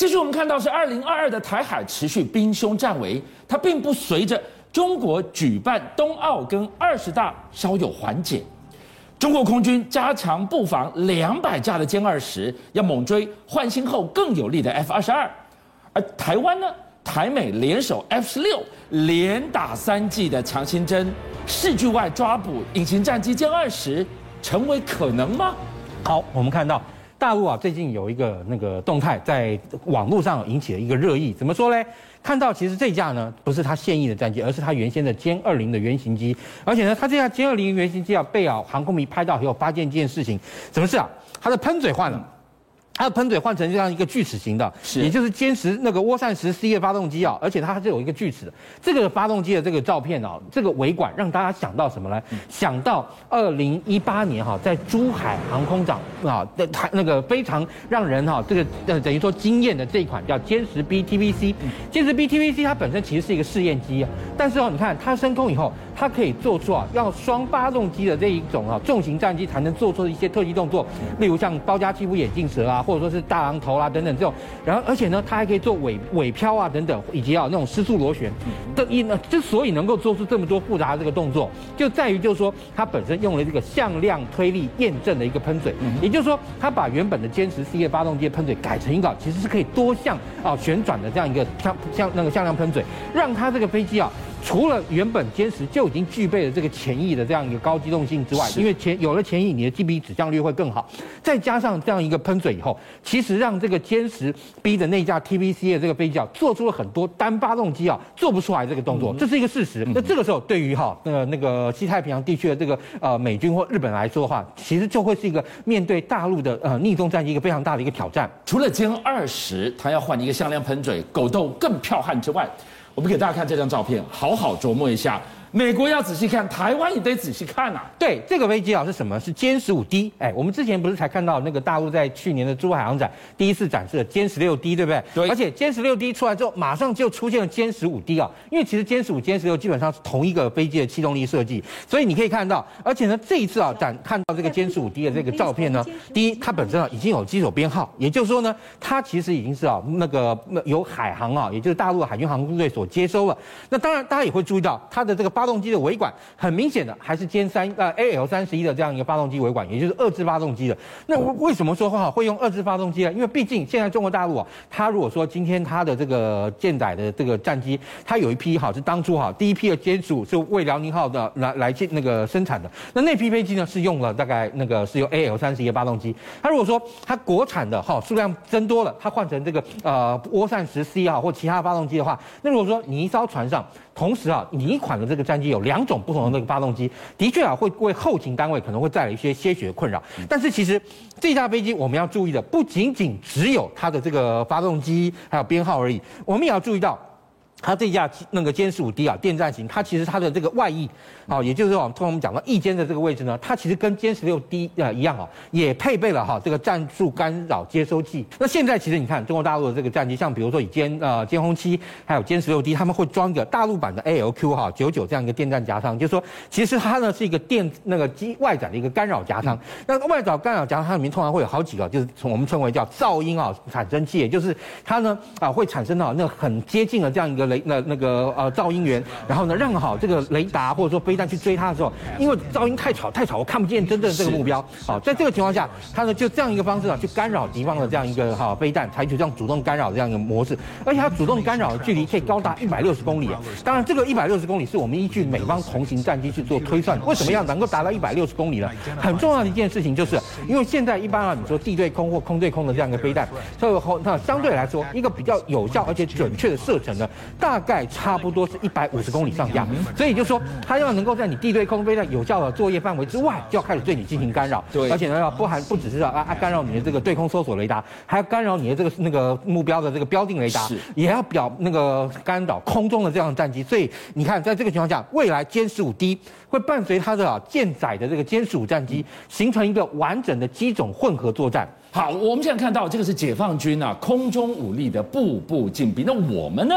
继续我们看到是二零二二的台海持续兵凶战危，它并不随着中国举办冬奥跟二十大稍有缓解。中国空军加强布防两百架的歼二十，要猛追换新后更有力的 F 二十二。而台湾呢？台美联手 F 十六连打三季的强心针，视距外抓捕隐形战机歼二十，成为可能吗？好，我们看到大陆啊，最近有一个那个动态，在网络上引起了一个热议。怎么说呢？看到其实这架呢，不是它现役的战机，而是它原先的歼二零的原型机。而且呢，它这架歼二零原型机啊，被啊航空迷拍到以后，发现一件事情，什么事啊？它的喷嘴换了。它的喷嘴换成这样一个锯齿形的，是，也就是歼十那个涡扇十 C 的发动机啊，而且它还是有一个锯齿的。这个发动机的这个照片啊，这个尾管让大家想到什么呢？嗯、想到二零一八年哈，在珠海航空展啊的台那个非常让人哈这个呃等于说惊艳的这一款叫歼十 B TVC。歼十 B TVC 它本身其实是一个试验机啊，但是哦，你看它升空以后。它可以做出啊，要双发动机的这一种啊重型战机才能做出的一些特技动作，例如像包夹欺负眼镜蛇啊，或者说是大狼头啊等等这种。然后而且呢，它还可以做尾尾漂啊等等，以及啊那种失速螺旋。的一呢，之所以能够做出这么多复杂的这个动作，就在于就是说它本身用了这个向量推力验证的一个喷嘴，也就是说它把原本的歼十 C 的发动机的喷嘴改成一个其实是可以多向啊旋转的这样一个向向那个向量喷嘴，让它这个飞机啊。除了原本歼十就已经具备了这个前翼的这样一个高机动性之外，因为前有了前翼，你的机鼻指向率会更好，再加上这样一个喷嘴以后，其实让这个歼十 B 的那架 TVC 的这个飞机啊，做出了很多单发动机啊做不出来这个动作，这是一个事实。那这个时候，对于哈那个那个西太平洋地区的这个呃美军或日本来说的话，其实就会是一个面对大陆的呃逆风战机一个非常大的一个挑战。除了歼二十，它要换一个向量喷嘴，狗斗更剽悍之外。我们给大家看这张照片，好好琢磨一下。美国要仔细看，台湾也得仔细看呐、啊。对，这个飞机啊是什么？是歼十五 D。哎，我们之前不是才看到那个大陆在去年的珠海航展第一次展示了歼十六 D，对不对？对。而且歼十六 D 出来之后，马上就出现了歼十五 D 啊。因为其实歼十五、歼十六基本上是同一个飞机的气动力设计，所以你可以看到，而且呢，这一次啊展看到这个歼十五 D 的这个照片呢，第一，它本身啊已经有机手编号，也就是说呢，它其实已经是啊那个由海航啊，也就是大陆海军航空队所接收了。那当然，大家也会注意到它的这个发动机的尾管。很明显的，还是歼三呃 AL 三十一的这样一个发动机尾管，也就是二制发动机的。那为什么说话会用二制发动机呢？因为毕竟现在中国大陆啊，它如果说今天它的这个舰载的这个战机，它有一批哈是当初哈第一批的歼十五是为辽宁号的来来进那个生产的，那那批飞机呢是用了大概那个是用 AL 三十一发动机。它如果说它国产的哈数量增多了，它换成这个呃涡扇十 C 啊或其他发动机的话，那如果说你一艘船上同时啊你一款的这个战机有两种。不同的那个发动机，的确啊，会为后勤单位可能会带来一些些许的困扰。但是其实这架飞机我们要注意的，不仅仅只有它的这个发动机还有编号而已，我们也要注意到。它这架那个歼十五 D 啊，电战型，它其实它的这个外翼，啊，也就是说，从我们讲到翼尖的这个位置呢，它其实跟歼十六 D 啊一样啊，也配备了哈这个战术干扰接收器。那现在其实你看中国大陆的这个战机，像比如说以歼呃歼轰七，还有歼十六 D，他们会装一个大陆版的 ALQ 哈九九这样一个电战夹舱，就是说其实它呢是一个电那个机外展的一个干扰夹舱。那外展干扰夹舱它里面通常会有好几个，就是从我们称为叫噪音啊产生器，也就是它呢啊会产生到那个很接近的这样一个。雷那那个呃噪音源，然后呢让好这个雷达或者说飞弹去追它的时候，因为噪音太吵太吵，我看不见真正的这个目标。好，在这个情况下，它呢就这样一个方式啊，去干扰敌方的这样一个哈飞弹，采取这样主动干扰这样一个模式，而且它主动干扰的距离可以高达一百六十公里。当然，这个一百六十公里是我们依据美方同型战机去做推算。为什么要能够达到一百六十公里呢？很重要的一件事情就是，因为现在一般啊，你说地对空或空对空的这样一个飞弹，所以那相对来说一个比较有效而且准确的射程呢，大概。差不多是一百五十公里上下，所以就说它要能够在你地对空飞弹有效的作业范围之外，就要开始对你进行干扰。对，而且呢，要不含不只是啊啊干扰你的这个对空搜索雷达，还要干扰你的这个那个目标的这个标定雷达，也要表那个干扰空中的这样的战机。所以你看，在这个情况下，未来歼十五 D 会伴随它的啊舰载的这个歼十五战机，形成一个完整的机种混合作战。好，我们现在看到这个是解放军啊空中武力的步步进逼，那我们呢？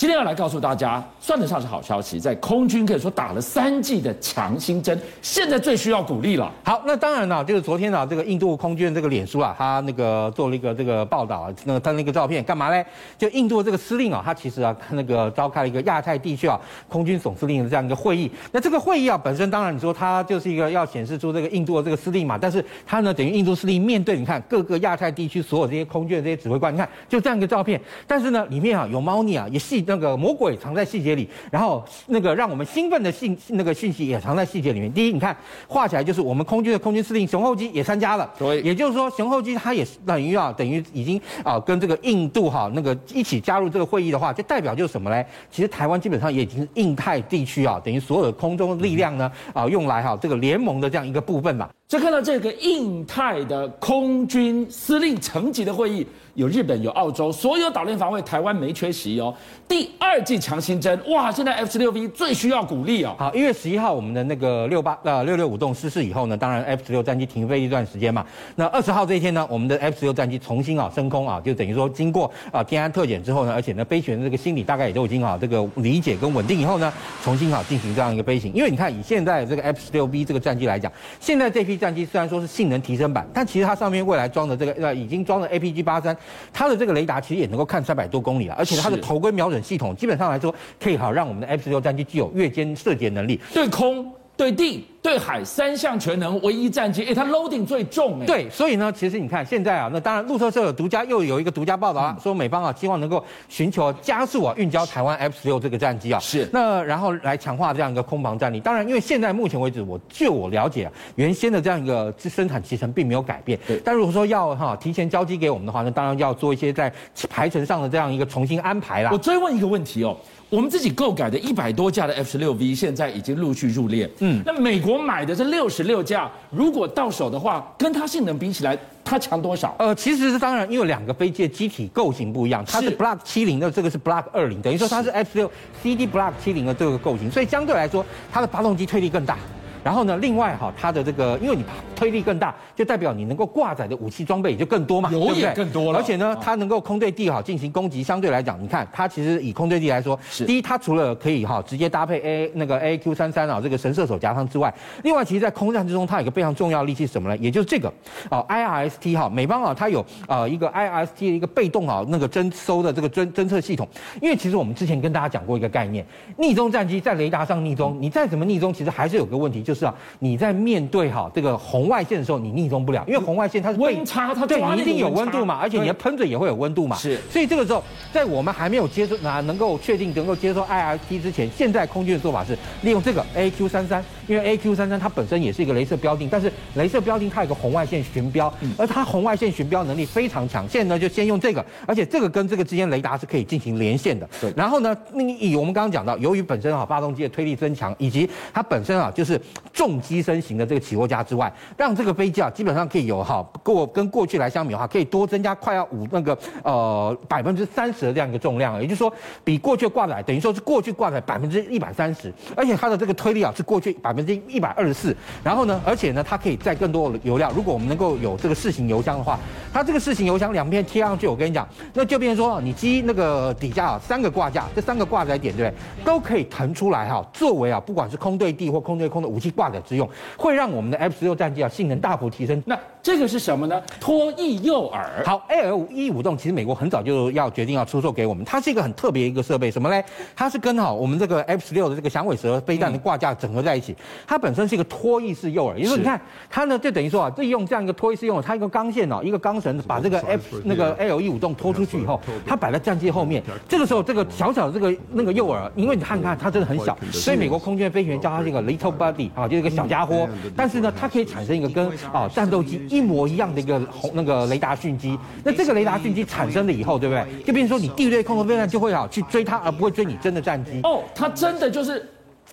今天要来告诉大家，算得上是好消息，在空军可以说打了三剂的强心针，现在最需要鼓励了。好，那当然了，就是昨天啊，这个印度空军这个脸书啊，他那个做了一个这个报道啊，那个他那个照片干嘛嘞？就印度这个司令啊，他其实啊，那个召开了一个亚太地区啊空军总司令的这样一个会议。那这个会议啊，本身当然你说他就是一个要显示出这个印度的这个司令嘛，但是他呢，等于印度司令面对你看各个亚太地区所有这些空军的这些指挥官，你看就这样一个照片，但是呢，里面啊有猫腻啊，也细。那个魔鬼藏在细节里，然后那个让我们兴奋的信那个讯息也藏在细节里面。第一，你看画起来就是我们空军的空军司令熊厚基也参加了，对，也就是说熊厚基他也是等于啊，等于已经啊跟这个印度哈那个一起加入这个会议的话，就代表就是什么嘞？其实台湾基本上也已经是印太地区啊，等于所有的空中力量呢啊用来哈这个联盟的这样一个部分嘛。所以看到这个印太的空军司令层级的会议。有日本，有澳洲，所有岛链防卫，台湾没缺席哦。第二季强心针，哇！现在 F 十六 V 最需要鼓励哦。好，一月十一号，我们的那个六八呃六六五栋失事以后呢，当然 F 十六战机停飞一段时间嘛。那二十号这一天呢，我们的 F 十六战机重新啊升空啊，就等于说经过啊天安特检之后呢，而且呢飞行员这个心理大概也都已经啊这个理解跟稳定以后呢，重新啊进行这样一个飞行。因为你看以现在这个 F 十六 V 这个战机来讲，现在这批战机虽然说是性能提升版，但其实它上面未来装的这个呃已经装了 APG 八三，它的这个雷达其实也能够看三百多公里了，而且它的头盔瞄准系统基本上来说，可以好让我们的 F 十六战机具有越间射击能力，对空对地。对海三项全能，唯一战机，哎，它 loading 最重，哎，对，所以呢，其实你看现在啊，那当然路透社有独家又有一个独家报道啊，嗯、说美方啊希望能够寻求加速啊运交台湾 F 十六这个战机啊，是，那然后来强化这样一个空防战力。当然，因为现在目前为止，我据我了解啊，原先的这样一个生产期程并没有改变，对。但如果说要哈提前交机给我们的话，那当然要做一些在排程上的这样一个重新安排啦。我追问一个问题哦，我们自己购改的一百多架的 F 十六 V 现在已经陆续入列，嗯，那美国买的是六。十六架，如果到手的话，跟它性能比起来，它强多少？呃，其实是当然，因为两个飞机的机体构型不一样，它是 Block 七零的，这个是 Block 二零，等于说它是 F 十六 CD Block 七零的这个构型，所以相对来说，它的发动机推力更大。然后呢，另外哈，它的这个，因为你推力更大，就代表你能够挂载的武器装备也就更多嘛，有也更多了。而且呢，它能够空对地哈进行攻击，相对来讲，你看它其实以空对地来说，是第一，它除了可以哈直接搭配 A 那个 AQ 三三啊这个神射手夹舱之外，另外其实在空战之中，它有一个非常重要的利器是什么呢？也就是这个啊 IRST 哈，美方啊它有啊一个 IRST 的一个被动啊那个侦搜的这个侦侦测系统。因为其实我们之前跟大家讲过一个概念，逆踪战机在雷达上逆踪，你再怎么逆踪，其实还是有个问题，就是啊你在在面对哈这个红外线的时候，你逆风不了，因为红外线它是温差，它对你一定有温度嘛，而且你的喷嘴也会有温度嘛。是，所以这个时候，在我们还没有接受啊，能够确定能够接受 IRT 之前，现在空军的做法是利用这个 AQ 三三，因为 AQ 三三它本身也是一个镭射标定，但是镭射标定它有个红外线巡标，而它红外线巡标能力非常强。现在呢，就先用这个，而且这个跟这个之间雷达是可以进行连线的。对。然后呢，那以我们刚刚讲到，由于本身啊发动机的推力增强，以及它本身啊就是重机身型的这个起落架之外，让这个飞机啊基本上可以有哈过跟过去来相比的话，可以多增加快要五那个呃百分之三十的这样一个重量，也就是说比过去挂载等于说是过去挂载百分之一百三十，而且它的这个推力啊是过去百分之一百二十四，然后呢，而且呢它可以载更多的油料。如果我们能够有这个四型油箱的话，它这个四型油箱两边贴上去，我跟你讲，那就变成说你机那个底下啊三个挂架，这三个挂载点对不对？都可以腾出来哈，作为啊不管是空对地或空对空的武器挂载之用，会让我们的 F 十六战机啊性能大幅提升。那这个是什么呢？拖曳诱饵。好，AL 一五洞其实美国很早就要决定要出售给我们，它是一个很特别一个设备，什么嘞？它是跟好我们这个 F 十六的这个响尾蛇飞弹的挂架整合在一起，它本身是一个拖翼式诱饵，也就是说你看它呢就等于说啊，利用这样一个拖翼式诱饵，它一个钢线哦，一个钢绳把这个 F 那个 AL 一五洞拖出去以后，它摆在战机后面，这个时候这个小小的这个那个诱饵，因为你看看它真的很小，所以美国空军飞行员叫它这个 little buddy 啊，就是一个小家伙，但是呢它可以产生一个跟啊战斗机一模一样的一个红那个雷达讯机，那这个雷达讯机产生了以后，对不对？就变成说你地对空的飞弹就会好去追它，而不会追你真的战机。哦，它真的就是。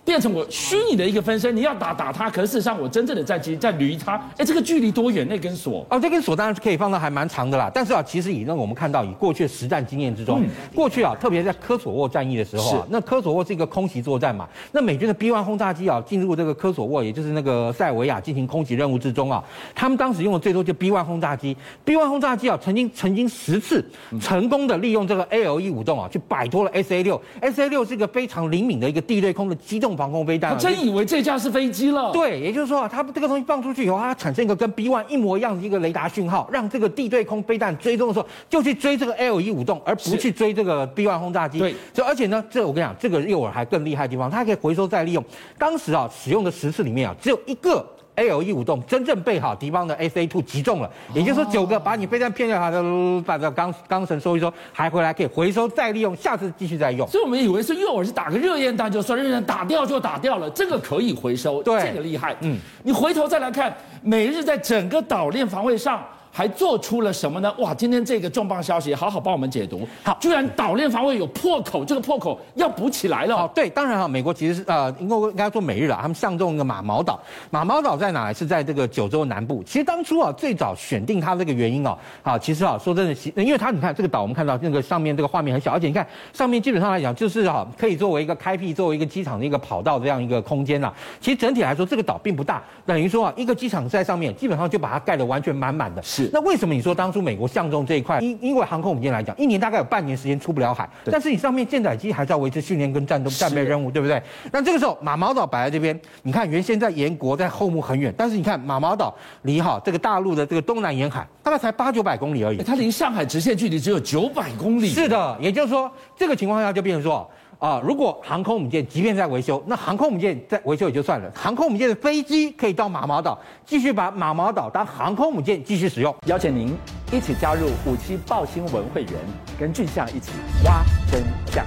变成我虚拟的一个分身，你要打打他，可是事实上我真正的战机在捋他，哎，这个距离多远？那根锁哦，这根锁当然是可以放到还蛮长的啦。但是啊，其实以那我们看到以过去的实战经验之中，嗯、过去啊，特别在科索沃战役的时候啊，那科索沃是一个空袭作战嘛，那美军的 B1 轰炸机啊进入这个科索沃，也就是那个塞尔维亚进行空袭任务之中啊，他们当时用的最多就 B1 轰炸机，B1 轰炸机啊曾经曾经十次成功的利用这个 ALE 五动啊去摆脱了 SA 六，SA 六是一个非常灵敏的一个地对空的机动。防空飞弹，他真以为这架是飞机了。对，也就是说啊，它这个东西放出去以后，它产生一个跟 B one 一模一样的一个雷达讯号，让这个地对空飞弹追踪的时候，就去追这个 L 一五栋而不去追这个 B one 轰炸机。对，所以而且呢，这我跟你讲，这个诱饵还更厉害的地方，它可以回收再利用。当时啊，使用的十次里面啊，只有一个。AL 一五栋真正被好敌方的 SA two 击中了，也就是说九个把你飞弹骗掉，它的把这钢钢绳收一收，还回来可以回收再利用，下次继续再用。所以我们以为是诱饵是打个热焰弹就算，热焰弹打掉就打掉了，这个可以回收，对这个厉害。嗯，你回头再来看，美日在整个岛链防卫上。还做出了什么呢？哇！今天这个重磅消息，好好帮我们解读。好，居然岛链防卫有破口，这个破口要补起来了。哦，对，当然哈，美国其实是呃，应该应该说美日了，他们相中一个马毛岛。马毛岛在哪？是在这个九州南部。其实当初啊，最早选定它这个原因哦，啊，其实啊，说真的，因为它你看这个岛，我们看到那个上面这个画面很小，而且你看上面基本上来讲就是哈，可以作为一个开辟，作为一个机场的一个跑道这样一个空间呐。其实整体来说，这个岛并不大，等于说啊，一个机场在上面，基本上就把它盖得完全满满的。是。那为什么你说当当初美国相中这一块，因因为航空母舰来讲，一年大概有半年时间出不了海，但是你上面舰载机还是要维持训练跟战斗战备任务，对不对？那这个时候马毛岛摆在这边，你看原先在沿国在后木很远，但是你看马毛岛离哈这个大陆的这个东南沿海大概才八九百公里而已，它离上海直线距离只有九百公里。是的，也就是说这个情况下就变成说。啊，如果航空母舰即便在维修，那航空母舰在维修也就算了，航空母舰的飞机可以到马毛岛继续把马毛岛当航空母舰继续使用。邀请您一起加入五七报新闻会员，跟俊相一起挖真相。